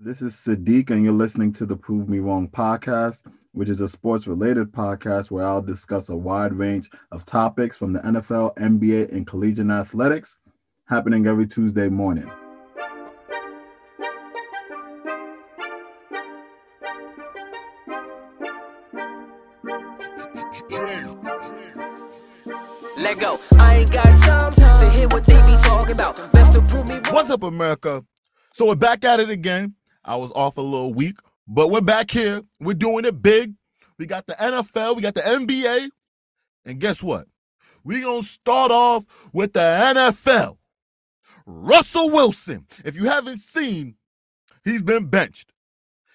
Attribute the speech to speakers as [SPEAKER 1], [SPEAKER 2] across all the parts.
[SPEAKER 1] This is Siddiq, and you're listening to the Prove Me Wrong podcast, which is a sports related podcast where I'll discuss a wide range of topics from the NFL, NBA, and collegiate athletics happening every Tuesday morning.
[SPEAKER 2] Let go. I ain't got time to hear what they be talking about. Best to prove me wrong.
[SPEAKER 3] What's up, America? So we're back at it again. I was off a little week, but we're back here. We're doing it big. We got the NFL, we got the NBA, and guess what? We're gonna start off with the NFL. Russell Wilson. If you haven't seen, he's been benched.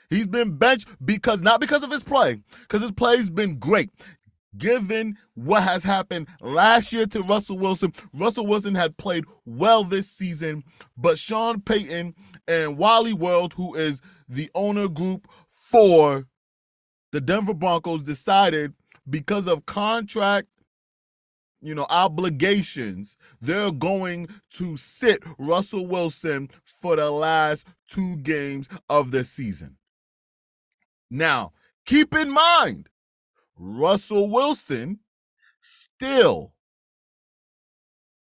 [SPEAKER 3] He's been benched because not because of his play, because his play's been great. Given what has happened last year to Russell Wilson, Russell Wilson had played well this season, but Sean Payton and Wally World, who is the owner group for the Denver Broncos, decided because of contract you know, obligations, they're going to sit Russell Wilson for the last two games of the season. Now, keep in mind, Russell Wilson still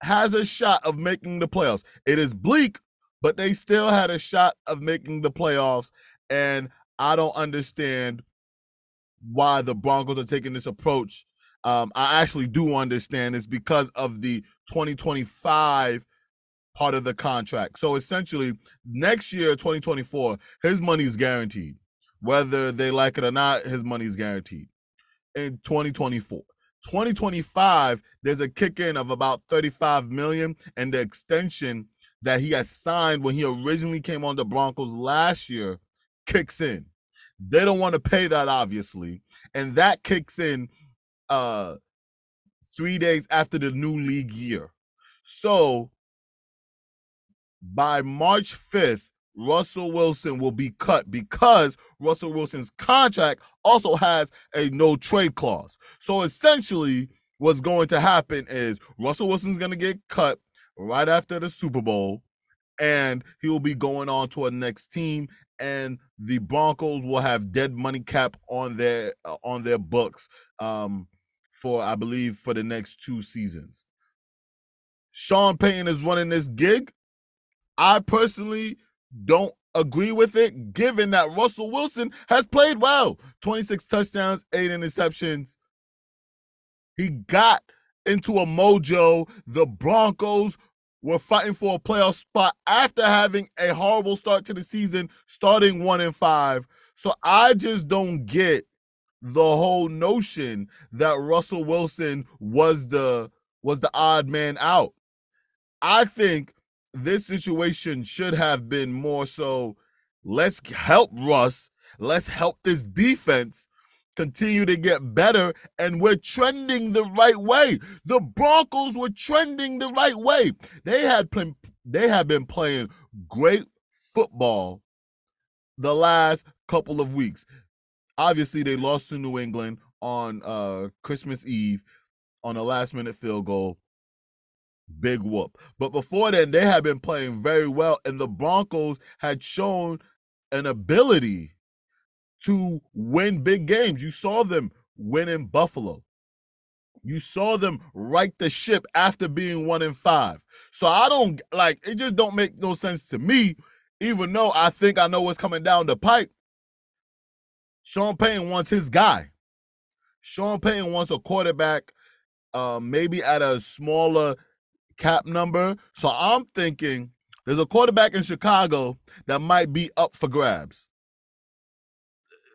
[SPEAKER 3] has a shot of making the playoffs. It is bleak, but they still had a shot of making the playoffs. And I don't understand why the Broncos are taking this approach um, I actually do understand is because of the 2025 part of the contract. So essentially, next year, 2024, his money is guaranteed. Whether they like it or not, his money is guaranteed in 2024. 2025, there's a kick in of about 35 million, and the extension that he has signed when he originally came on the Broncos last year kicks in. They don't want to pay that, obviously, and that kicks in uh three days after the new league year. So by March 5th, Russell Wilson will be cut because Russell Wilson's contract also has a no trade clause. So essentially, what's going to happen is Russell Wilson's going to get cut right after the Super Bowl, and he will be going on to a next team, and the Broncos will have dead money cap on their uh, on their books. Um, for I believe for the next two seasons. Sean Payton is running this gig. I personally don't agree with it, given that Russell Wilson has played well 26 touchdowns, eight interceptions. He got into a mojo. The Broncos were fighting for a playoff spot after having a horrible start to the season, starting one and five. So I just don't get the whole notion that Russell Wilson was the was the odd man out. I think this situation should have been more so let's help Russ, let's help this defense continue to get better and we're trending the right way. The Broncos were trending the right way. They had been they had been playing great football the last couple of weeks obviously they lost to New England on uh Christmas Eve on a last minute field goal. Big whoop. But before then, they had been playing very well, and the Broncos had shown an ability to win big games. You saw them win in Buffalo. You saw them right the ship after being one in five. So I don't like it, just don't make no sense to me, even though I think I know what's coming down the pipe. Sean Payton wants his guy. Sean Payton wants a quarterback, uh, maybe at a smaller cap number. So I'm thinking there's a quarterback in Chicago that might be up for grabs,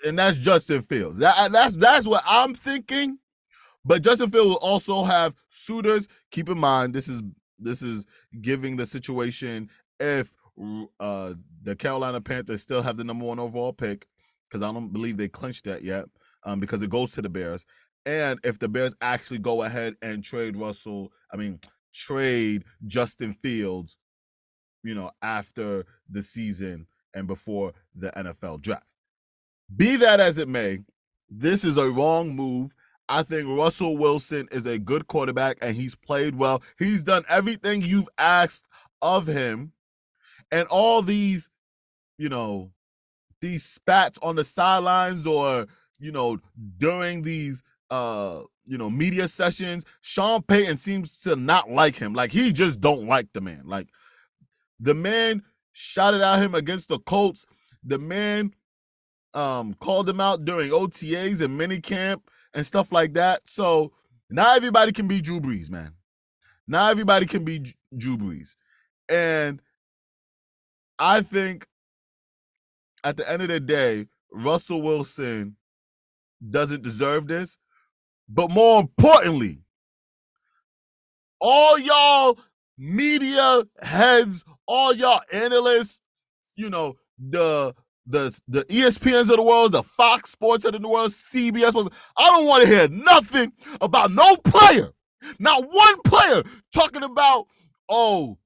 [SPEAKER 3] and that's Justin Fields. That, that's that's what I'm thinking. But Justin Fields will also have suitors. Keep in mind, this is this is giving the situation if uh, the Carolina Panthers still have the number one overall pick because I don't believe they clinched that yet um, because it goes to the Bears. And if the Bears actually go ahead and trade Russell, I mean, trade Justin Fields, you know, after the season and before the NFL draft. Be that as it may, this is a wrong move. I think Russell Wilson is a good quarterback and he's played well. He's done everything you've asked of him. And all these you know, these spats on the sidelines or, you know, during these uh, you know, media sessions, Sean Payton seems to not like him. Like he just don't like the man. Like the man shouted at him against the Colts. The man um called him out during OTAs and minicamp and stuff like that. So not everybody can be Drew Brees, man. Not everybody can be Drew Brees. And I think at the end of the day, Russell Wilson doesn't deserve this. But more importantly, all y'all media heads, all y'all analysts, you know, the the the ESPNs of the world, the Fox Sports of the world, CBS. I don't want to hear nothing about no player, not one player talking about oh,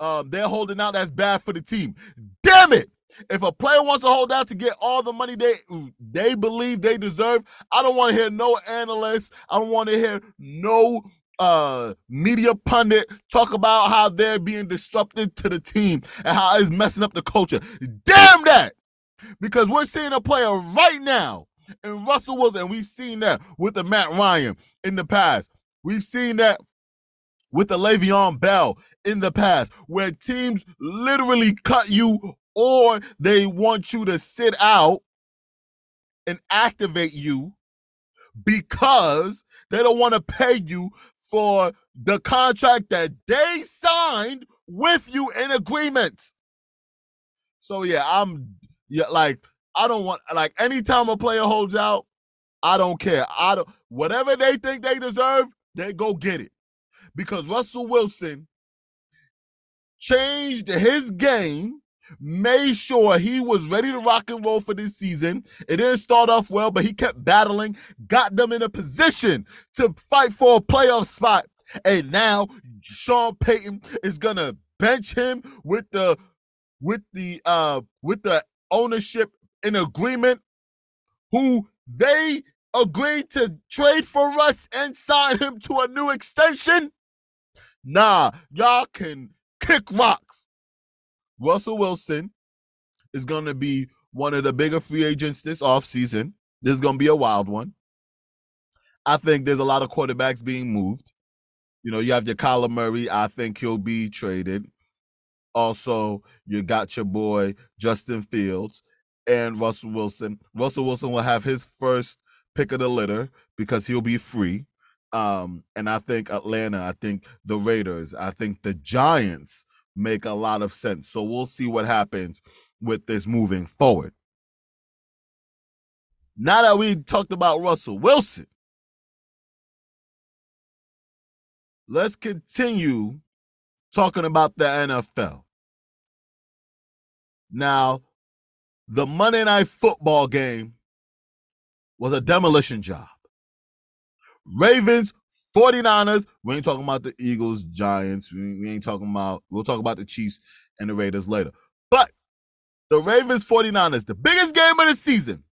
[SPEAKER 3] um, they're holding out. That's bad for the team. Damn it! If a player wants to hold out to get all the money they they believe they deserve, I don't want to hear no analysts. I don't want to hear no uh media pundit talk about how they're being disruptive to the team and how it's messing up the culture. Damn that! Because we're seeing a player right now in Russell Wilson, and we've seen that with the Matt Ryan in the past. We've seen that with the Le'Veon Bell in the past, where teams literally cut you or they want you to sit out and activate you because they don't want to pay you for the contract that they signed with you in agreement. So yeah, I'm yeah, like I don't want like anytime a player holds out, I don't care. I don't whatever they think they deserve, they go get it. Because Russell Wilson changed his game made sure he was ready to rock and roll for this season. It didn't start off well, but he kept battling, got them in a position to fight for a playoff spot. And now Sean Payton is gonna bench him with the with the uh with the ownership in agreement who they agreed to trade for Russ and sign him to a new extension. Nah, y'all can kick rocks. Russell Wilson is going to be one of the bigger free agents this offseason. This is going to be a wild one. I think there's a lot of quarterbacks being moved. You know, you have your Kyler Murray. I think he'll be traded. Also, you got your boy Justin Fields and Russell Wilson. Russell Wilson will have his first pick of the litter because he'll be free. Um, and I think Atlanta, I think the Raiders, I think the Giants make a lot of sense. So we'll see what happens with this moving forward. Now that we talked about Russell Wilson, let's continue talking about the NFL. Now, the Monday Night Football game was a demolition job. Ravens 49ers, we ain't talking about the Eagles, Giants. We, ain't talking about, we'll talk about the Chiefs and the Raiders later. But the Ravens 49ers, the biggest game of the season.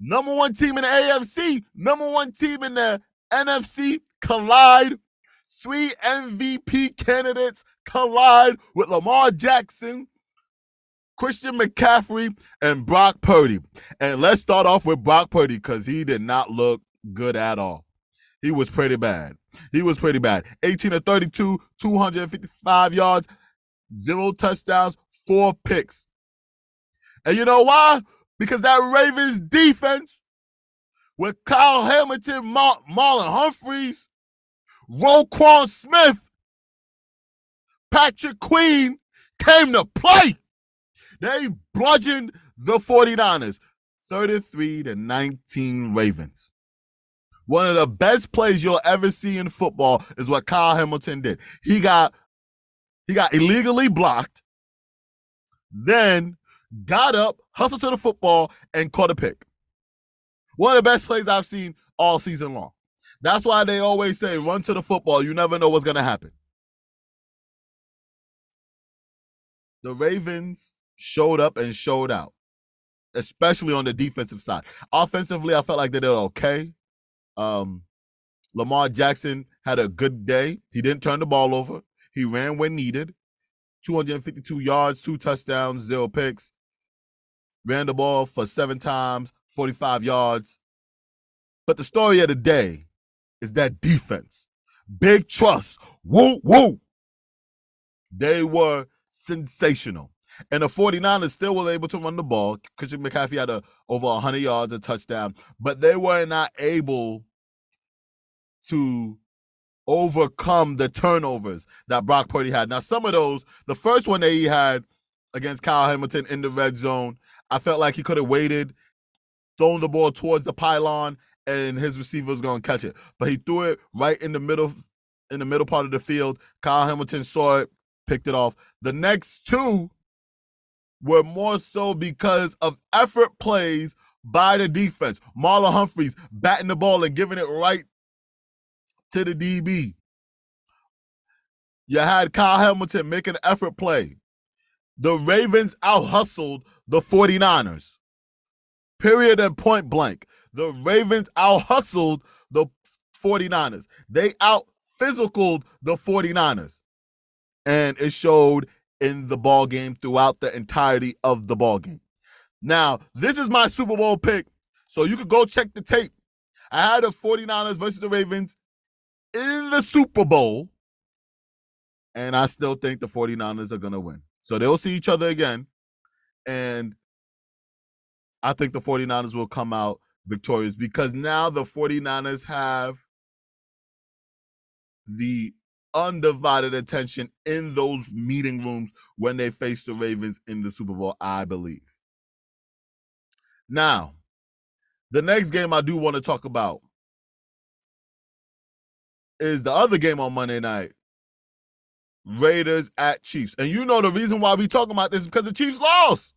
[SPEAKER 3] Number one team in the AFC, number one team in the NFC collide. Three MVP candidates collide with Lamar Jackson, Christian McCaffrey, and Brock Purdy. And let's start off with Brock Purdy because he did not look good at all. He was pretty bad. He was pretty bad. 18 to 32, 255 yards, zero touchdowns, four picks. And you know why? Because that Ravens defense with Kyle Hamilton, Mar- Marlon Humphreys, Roquan Smith, Patrick Queen came to play. They bludgeoned the 49ers 33 to 19 Ravens. One of the best plays you'll ever see in football is what Kyle Hamilton did. He got he got illegally blocked, then got up, hustled to the football, and caught a pick. One of the best plays I've seen all season long. That's why they always say run to the football. You never know what's to happen. The Ravens showed up and showed out, especially on the defensive side. Offensively, I felt like they did okay. Um, Lamar Jackson had a good day. He didn't turn the ball over. He ran when needed. 252 yards, two touchdowns, zero picks. Ran the ball for seven times, 45 yards. But the story of the day is that defense. Big trust. Woo, woo. They were sensational. And the 49ers still were able to run the ball. Christian McCaffrey had a, over 100 yards, a touchdown, but they were not able to overcome the turnovers that Brock Purdy had. Now, some of those, the first one that he had against Kyle Hamilton in the red zone, I felt like he could have waited, thrown the ball towards the pylon, and his receiver was to catch it. But he threw it right in the middle, in the middle part of the field. Kyle Hamilton saw it, picked it off. The next two were more so because of effort plays by the defense. Marlon Humphreys batting the ball and giving it right to the DB. You had Kyle Hamilton make an effort play. The Ravens out hustled the 49ers. Period and point blank. The Ravens out hustled the 49ers. They out physicaled the 49ers. And it showed in the ball game throughout the entirety of the ball game. Now, this is my Super Bowl pick. So you could go check the tape. I had the 49ers versus the Ravens in the Super Bowl. And I still think the 49ers are going to win. So they'll see each other again. And I think the 49ers will come out victorious because now the 49ers have the undivided attention in those meeting rooms when they face the Ravens in the Super Bowl, I believe. Now, the next game I do want to talk about is the other game on Monday night. Raiders at Chiefs. And you know the reason why we talking about this is because the Chiefs lost.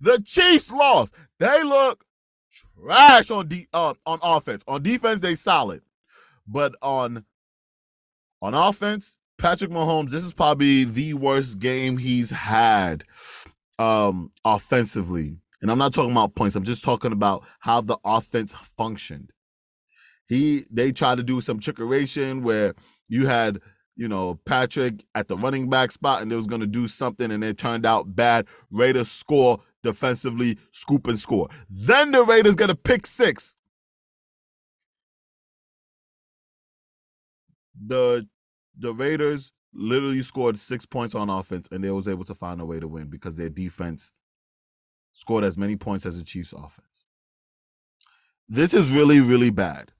[SPEAKER 3] The Chiefs lost. They look trash on de- uh, on offense. On defense, they solid. But on on offense, Patrick Mahomes, this is probably the worst game he's had um offensively. And I'm not talking about points. I'm just talking about how the offense functioned. He they tried to do some trickeration where you had, you know, Patrick at the running back spot and they was to do something and it turned out bad. Raiders score defensively, scoop and score. Then the Raiders get a pick six. The the Raiders literally scored six points on offense and they was able to find a way to win because their defense scored as many points as the Chiefs offense. This is really, really bad.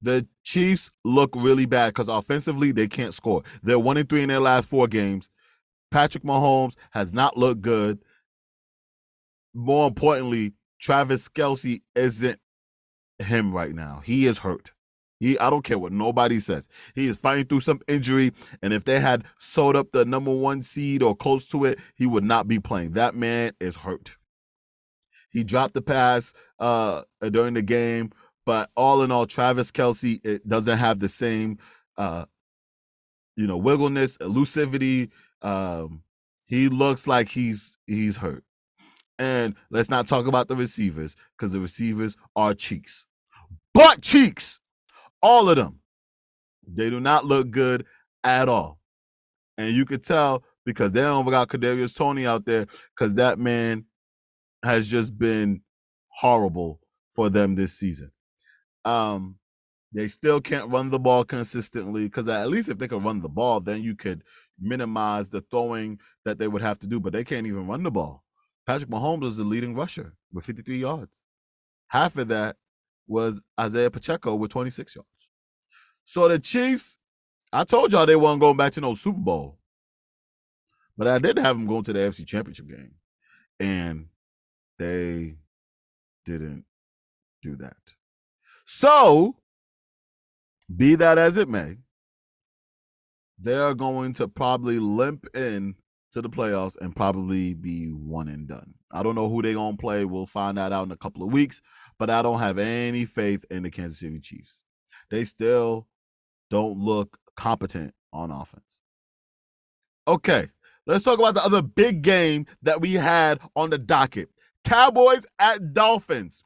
[SPEAKER 3] The Chiefs look really bad because offensively they can't score. They're one and three in their last four games. Patrick Mahomes has not looked good. More importantly, Travis Kelce isn't him right now. He is hurt. He, I don't care what nobody says. He is fighting through some injury, and if they had sewed up the number one seed or close to it, he would not be playing. That man is hurt. He dropped the pass uh, during the game, but all in all, Travis Kelce it doesn't have the same, uh, you know, wiggleness, elusivity. Um, he looks like he's he's hurt. And let's not talk about the receivers because the receivers are cheeks, butt cheeks, all of them. They do not look good at all, and you could tell because they don't got Kadarius Toney out there because that man has just been horrible for them this season. Um, they still can't run the ball consistently because at least if they could run the ball, then you could minimize the throwing that they would have to do. But they can't even run the ball. Patrick Mahomes was the leading rusher with 53 yards. Half of that was Isaiah Pacheco with 26 yards. So the Chiefs, I told y'all they weren't going back to no Super Bowl. But I did have them going to the AFC Championship game. And they didn't do that. So, be that as it may, they are going to probably limp in to the playoffs and probably be one and done. I don't know who they're going to play. We'll find that out in a couple of weeks, but I don't have any faith in the Kansas City Chiefs. They still don't look competent on offense. Okay, let's talk about the other big game that we had on the docket Cowboys at Dolphins.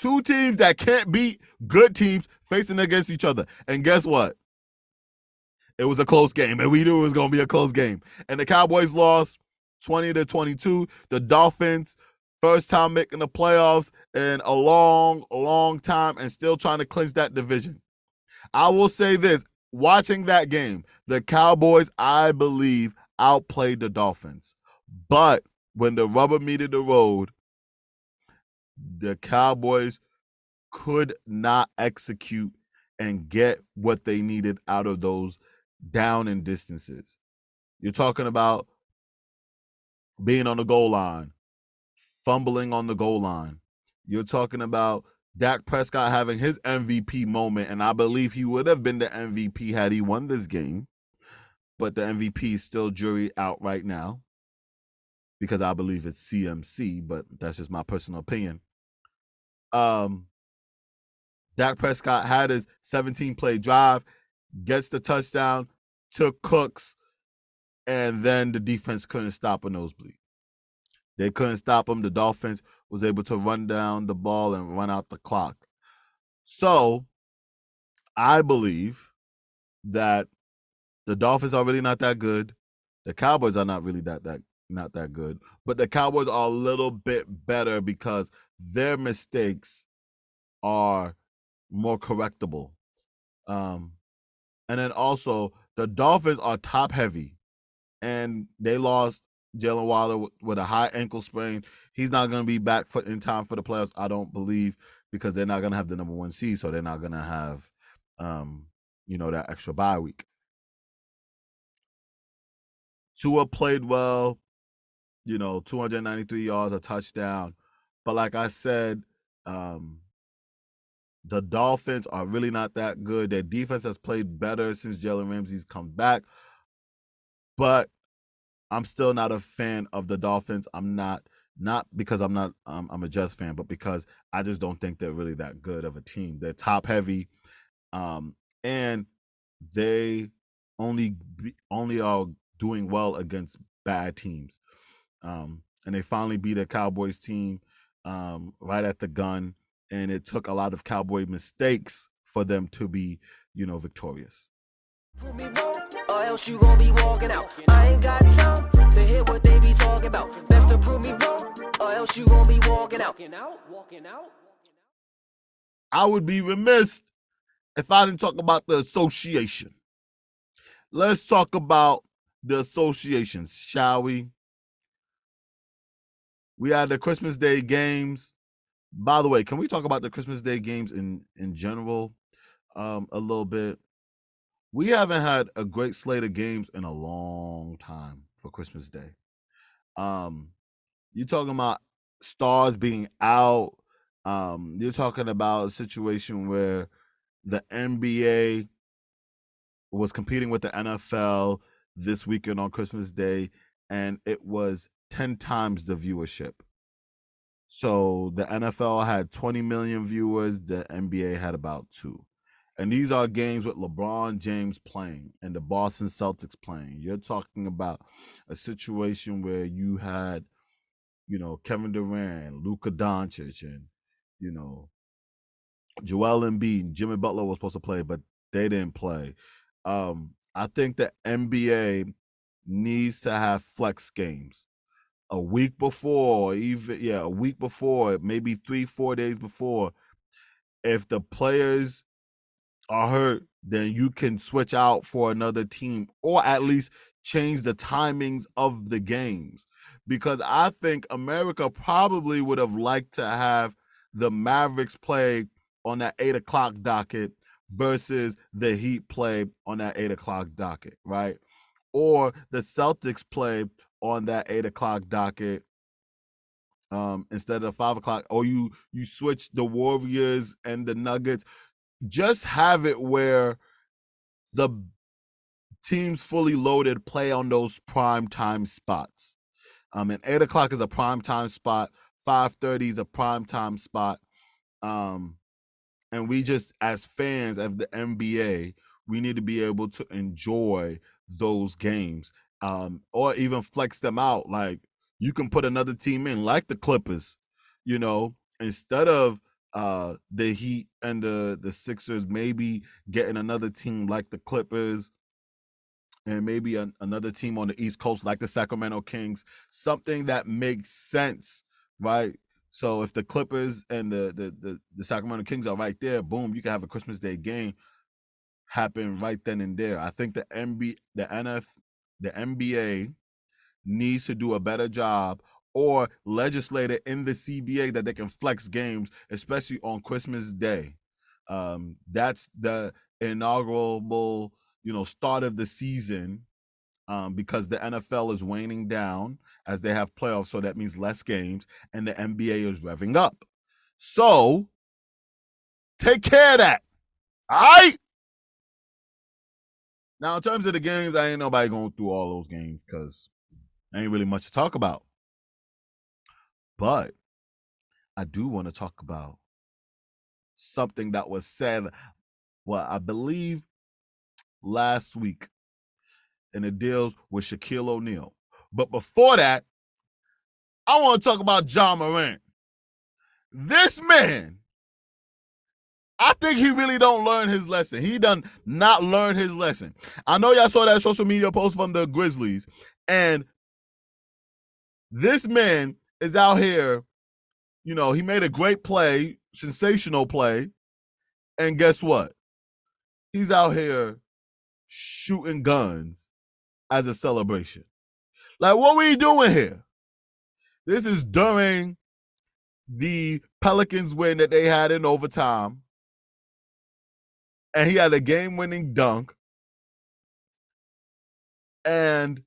[SPEAKER 3] Two teams that can't beat good teams facing against each other. And guess what? it was a close game, and we knew it was going to be a close game. And the Cowboys lost 20 to 22. The Dolphins, first time making the playoffs in a long, long time, and still trying to clinch that division. I will say this watching that game, the Cowboys, I believe, outplayed the Dolphins. But when the rubber meted the road, the Cowboys could not execute and get what they needed out of those down and distances. You're talking about being on the goal line, fumbling on the goal line. You're talking about Dak Prescott having his MVP moment, and I believe he would have been the MVP had he won this game. But the MVP is still jury out right now because I believe it's CMC, but that's just my personal opinion. Um, Dak Prescott had his 17 play drive, gets the touchdown, took Cooks, and then the defense couldn't stop a nosebleed. They couldn't stop him. The Dolphins was able to run down the ball and run out the clock. So I believe that the Dolphins are really not that good. The Cowboys are not really that that not that good. But the Cowboys are a little bit better because their mistakes are more correctable. Um and then also the Dolphins are top heavy and they lost Jaylen Waddle with, with, a high ankle sprain. He's not going to be back for, in time for the playoffs, I don't believe, because they're not going to have the number one seed, so they're not going to have, um, you know, that extra bye week. Tua played well, you know, 293 yards, a touchdown. But like I said, um, the Dolphins are really not that good. Their defense has played better since Jalen Ramsey's come back. But I'm still not a fan of the Dolphins. I'm not not because I'm not um, I'm a Jets fan, but because I just don't think they're really that good of a team. They're top heavy, um, and they only only are doing well against bad teams. Um, and they finally beat a Cowboys team um, right at the gun, and it took a lot of Cowboy mistakes for them to be, you know, victorious or else you gon' be walking out. I ain't got time to hear what they be talking about. Best to prove me wrong, or else you gon' be walking out. Walking out, I would be remiss if I didn't talk about the association. Let's talk about the associations, shall we? We had the Christmas Day games. By the way, can we talk about the Christmas Day games in in general um, a little bit? we haven't had a great slate of games in a long time for Christmas Day. Um, you're talking about stars being out. Um, you're talking about a situation where the NBA was competing with the NFL this weekend on Christmas Day, and it was 10 times the viewership. So the NFL had 20 million viewers, the NBA had about two. And these are games with LeBron James playing and the Boston Celtics playing. You're talking about a situation where you had, you know, Kevin Durant, Luka Doncic, and you know, Joel Embiid, Jimmy Butler was supposed to play, but they didn't play. Um, I think the NBA needs to have flex games a week before, even yeah, a week before, maybe three, four days before. If the players are hurt, then you can switch out for another team or at least change the timings of the games. Because I think America probably would have liked to have the Mavericks play on that eight o'clock docket versus the Heat play on that eight o'clock docket, right? Or the Celtics play on that eight o'clock docket um instead of five o'clock or you you switch the warriors and the nuggets just have it where the teams fully loaded play on those prime time spots. Um, and eight o'clock is a prime time spot. Five thirty is a prime time spot. Um, and we just, as fans of the NBA, we need to be able to enjoy those games, um, or even flex them out. Like you can put another team in, like the Clippers. You know, instead of uh the Heat and the the Sixers maybe getting another team like the Clippers and maybe an, another team on the East Coast like the Sacramento Kings, something that makes sense, right? So if the Clippers and the the the, the Sacramento Kings are right there, boom, you can have a Christmas Day game happen right then and there. I think the NBA, the NF, the NBA needs to do a better job or legislate it in the CBA that they can flex games, especially on Christmas Day. Um, that's the inaugural, you know, start of the season um, because the NFL is waning down as they have playoffs, so that means less games, and the NBA is revving up. So take care of that. All right. Now, in terms of the games, I ain't nobody going through all those games because ain't really much to talk about. But I do want to talk about something that was said, well, I believe last week, and it deals with Shaquille O'Neal. But before that, I want to talk about Ja Morant. This man, I think he really don't learn his lesson. He done not learn his lesson. I know y'all saw that social media post from the Grizzlies, and this man is out here. You know, he made a great play, sensational play, and guess what? He's out here shooting guns as a celebration. Like, what we doing here? This is during the Pelicans win that they had in overtime. And he had a game winning dunk. And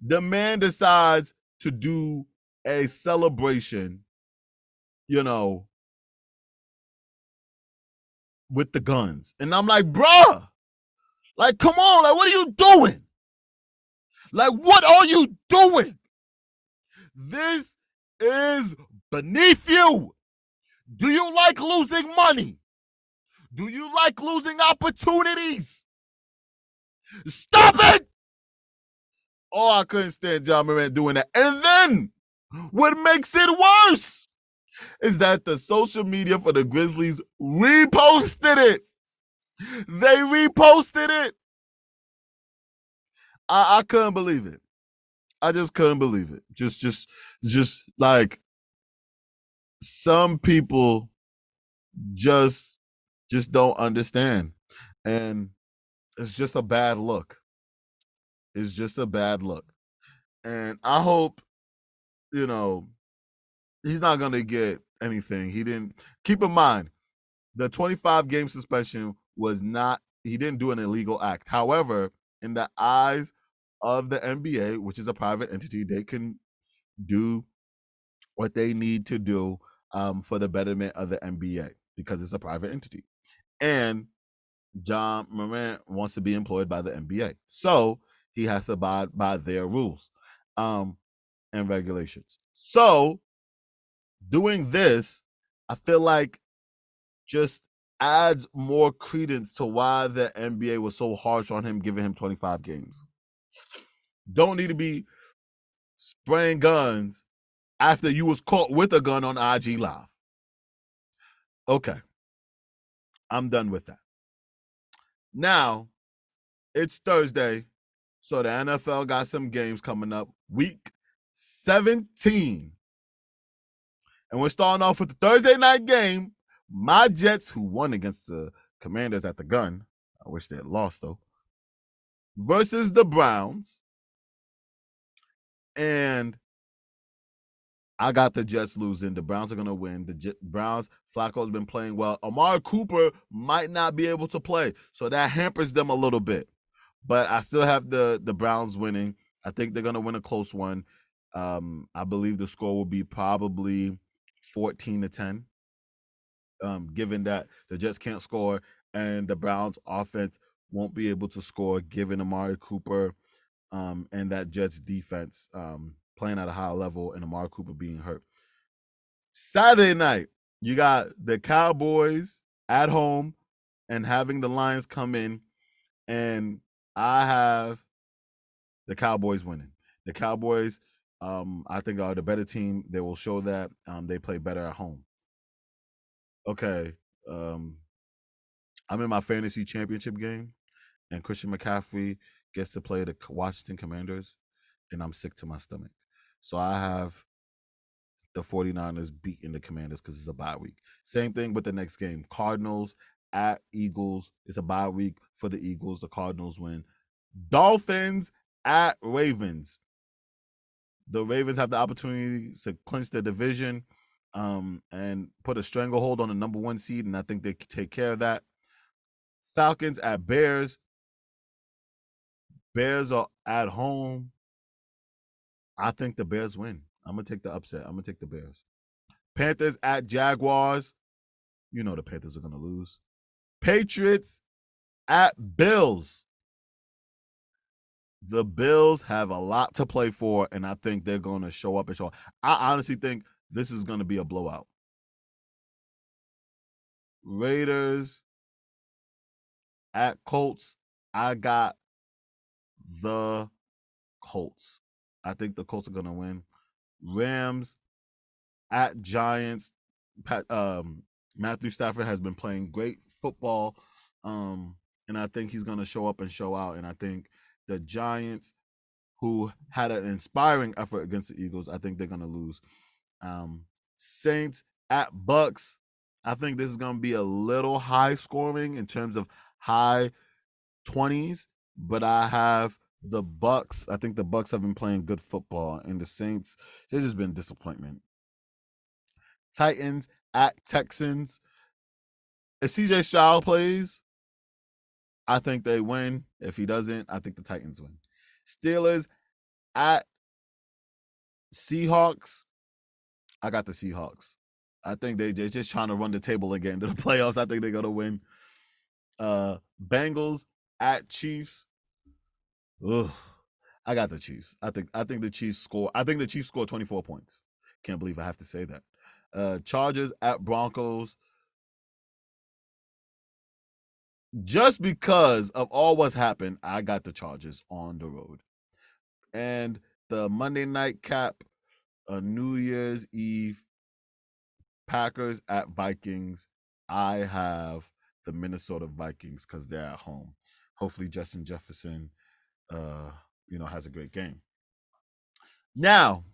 [SPEAKER 3] the man decides to do a celebration, you know, with the guns. And I'm like, bruh, like, come on, like, what are you doing? Like, what are you doing? This is beneath you. Do you like losing money? Do you like losing opportunities? Stop it! Oh, I couldn't stand Ja Morant doing that. And then what makes it worse is that the social media for the Grizzlies reposted it. They reposted it. I, I couldn't believe it. I just couldn't believe it. Just, just, just like some people just, just don't understand, and it's just a bad look. It's just a bad look, and I hope, you know, he's not gonna get anything. He didn't. Keep in mind, the 25 game suspension was not. He didn't do an illegal act. However, in the eyes of the NBA, which is a private entity, they can do what they need to do um, for the betterment of the NBA because it's a private entity. And Ja Morant wants to be employed by the NBA. So he has to abide by their rules um, and regulations. So doing this, I feel like just adds more credence to why the NBA was so harsh on him, giving him 25 games. Don't need to be spraying guns after you was caught with a gun on IG Live. Okay. I'm done with that. Now, it's Thursday, so the NFL got some games coming up. Week 17. And we're starting off with the Thursday night game. My Jets, who won against the Commanders at the gun, I wish they had lost though, versus the Browns. And I got the Jets losing. The Browns are going to win. The J- Browns, Flacco's been playing well. Amari Cooper might not be able to play, so that hampers them a little bit. But I still have the the Browns winning. I think they're going to win a close one. Um, I believe the score will be probably 14 to 10. Um, given that the Jets can't score and the Browns offense won't be able to score, given Amari Cooper um, and that Jets defense um, playing at a high level and Amari Cooper being hurt. Saturday night, you got the Cowboys at home and having the Lions come in, and I have the Cowboys winning. The Cowboys, um, I think, are the better team. They will show that um, they play better at home. Okay, um, I'm in my fantasy championship game, and Christian McCaffrey gets to play the Washington Commanders, and I'm sick to my stomach. So I have the 49ers beating the Commanders because it's a bye week. Same thing with the next game. Cardinals at Eagles. It's a bye week for the Eagles. The Cardinals win. Dolphins at Ravens. The Ravens have the opportunity to clinch the division um, and put a stranglehold on the number one seed, and I think they take care of that. Falcons at Bears. Bears are at home. I think the Bears win. I'm gonna take the upset. I'm gonna take the Bears. Panthers at Jaguars. You know the Panthers are gonna lose. Patriots at Bills. The Bills have a lot to play for, and I think they're gonna show up and show. Up. I honestly think this is gonna be a blowout. Raiders at Colts. I got the Colts. I think the Colts are gonna win. Rams at Giants. Pat, um, Matthew Stafford has been playing great football, um, and I think he's gonna show up and show out. And I think the Giants, who had an inspiring effort against the Eagles, I think they're gonna lose. Um, Saints at Bucks. I think this is gonna be a little high scoring in terms of high twenties, but I have the Bucks. I think the Bucks have been playing good football, and the Saints. There's just been disappointment. Titans at Texans. If CJ Stroud plays, I think they win. If he doesn't, I think the Titans win. Steelers at Seahawks. I got the Seahawks. I think they, they're just trying to run the table again to the playoffs. I think they're gonna win. Uh Bengals at Chiefs. Ugh. I got the Chiefs. I think I think the Chiefs score. I think the Chiefs score 24 points. Can't believe I have to say that. Uh Chargers at Broncos. Just because of all what's happened, I got the Chargers on the road. And the Monday night cap, a New Year's Eve, Packers at Vikings. I have the Minnesota Vikings because they're at home. Hopefully, Justin Jefferson uh, you know, has a great game. Now,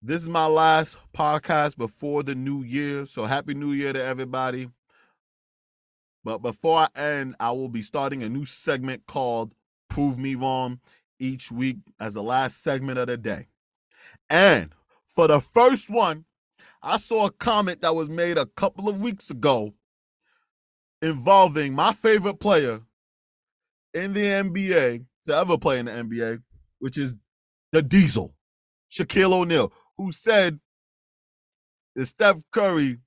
[SPEAKER 3] this is my last podcast before the new year. So happy new year to everybody. But before I end, I will be starting a new segment called Prove Me Wrong each week as the last segment of the day. And for the first one, I saw a comment that was made a couple of weeks ago involving my favorite player, in the NBA to ever play in the NBA, which is the Diesel, Shaquille O'Neal, who said that Steph Curry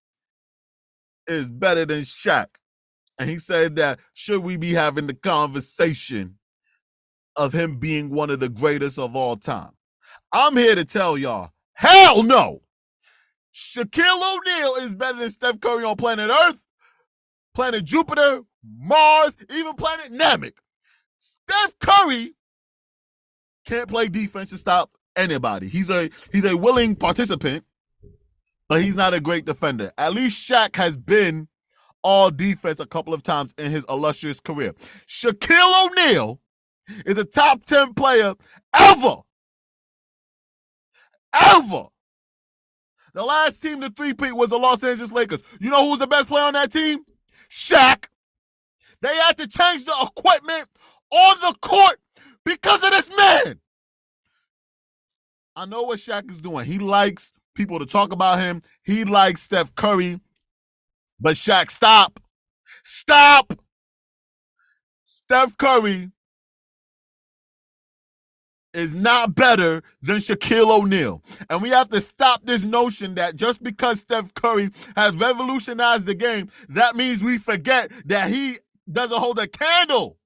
[SPEAKER 3] is better than Shaq. And he said that should we be having the conversation of him being one of the greatest of all time? I'm here to tell y'all, hell no. Shaquille O'Neal is better than Steph Curry on planet Earth, planet Jupiter, Mars, even planet Namek. Steph Curry can't play defense to stop anybody. He's a he's a willing participant, but he's not a great defender. At least Shaq has been all defense a couple of times in his illustrious career. Shaquille O'Neal is a top 10 player ever. Ever. The last team to three-peat was the Los Angeles Lakers. You know who was the best player on that team? Shaq. They had to change the equipment on the court because of this man. I know what Shaq is doing. He likes people to talk about him. He likes Steph Curry. But Shaq, stop. Stop. Steph Curry is not better than Shaquille O'Neal. And we have to stop this notion that just because Steph Curry has revolutionized the game, that means we forget that he doesn't hold a candle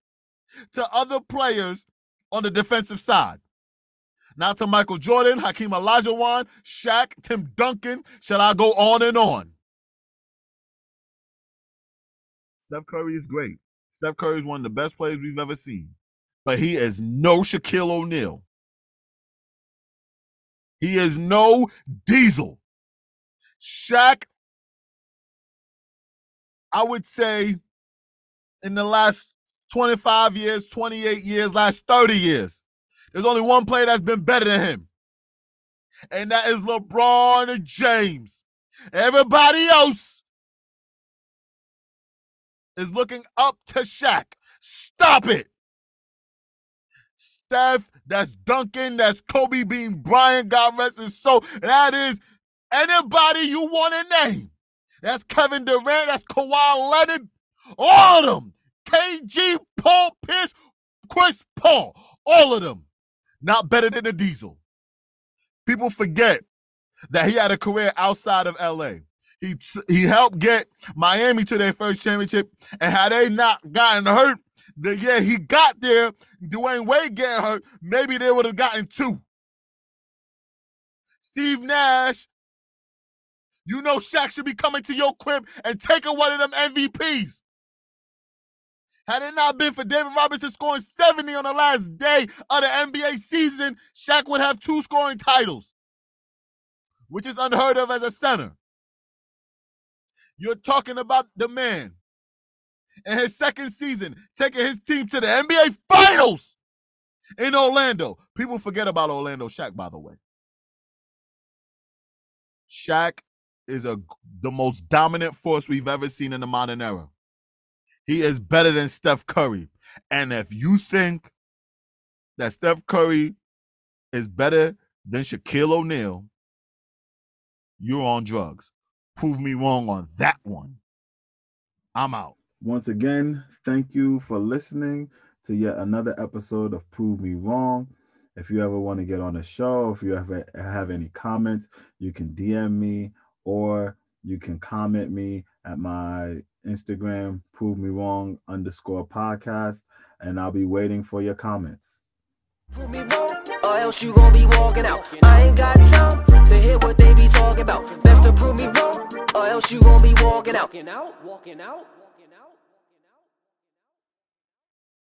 [SPEAKER 3] to other players on the defensive side. Now to Michael Jordan, Hakeem Olajuwon, Shaq, Tim Duncan. Shall I go on and on? Steph Curry is great. Steph Curry is one of the best players we've ever seen. But he is no Shaquille O'Neal. He is no Diesel. Shaq, I would say, in the last 25 years, 28 years, last 30 years. There's only one player that's been better than him, and that is LeBron James. Everybody else is looking up to Shaq. Stop it. Steph, that's Duncan, that's Kobe Bean Bryant, God rest his soul. That is anybody you want to name. That's Kevin Durant, that's Kawhi Leonard, all of them. KG, Paul Pierce, Chris Paul, all of them. Not better than the diesel. People forget that he had a career outside of LA. He he helped get Miami to their first championship, and had they not gotten hurt, the year he got there, Dwyane Wade getting hurt, maybe they would have gotten two. Steve Nash, you know Shaq should be coming to your crib and taking one of them MVPs. Had it not been for David Robinson scoring 70 on the last day of the NBA season, Shaq would have two scoring titles, which is unheard of as a center. You're talking about the man in his second season, taking his team to the NBA Finals in Orlando. People forget about Orlando Shaq, by the way. Shaq is a the most dominant force we've ever seen in the modern era. He is better than Steph Curry. And if you think that Steph Curry is better than Shaquille O'Neal, you're on drugs. Prove me wrong on that one. I'm out.
[SPEAKER 1] Once again, thank you for listening to yet another episode of Prove Me Wrong. If you ever want to get on the show, if you ever have any comments, you can DM me or you can comment me at my Instagram, Prove Me Wrong underscore podcast, and I'll be waiting for your comments.
[SPEAKER 2] Prove me wrong, or else you gon' be walking out. I ain't got time to hear what they be talking about. Best to prove me wrong, or else you gon' be walking out. Walking out, walking out.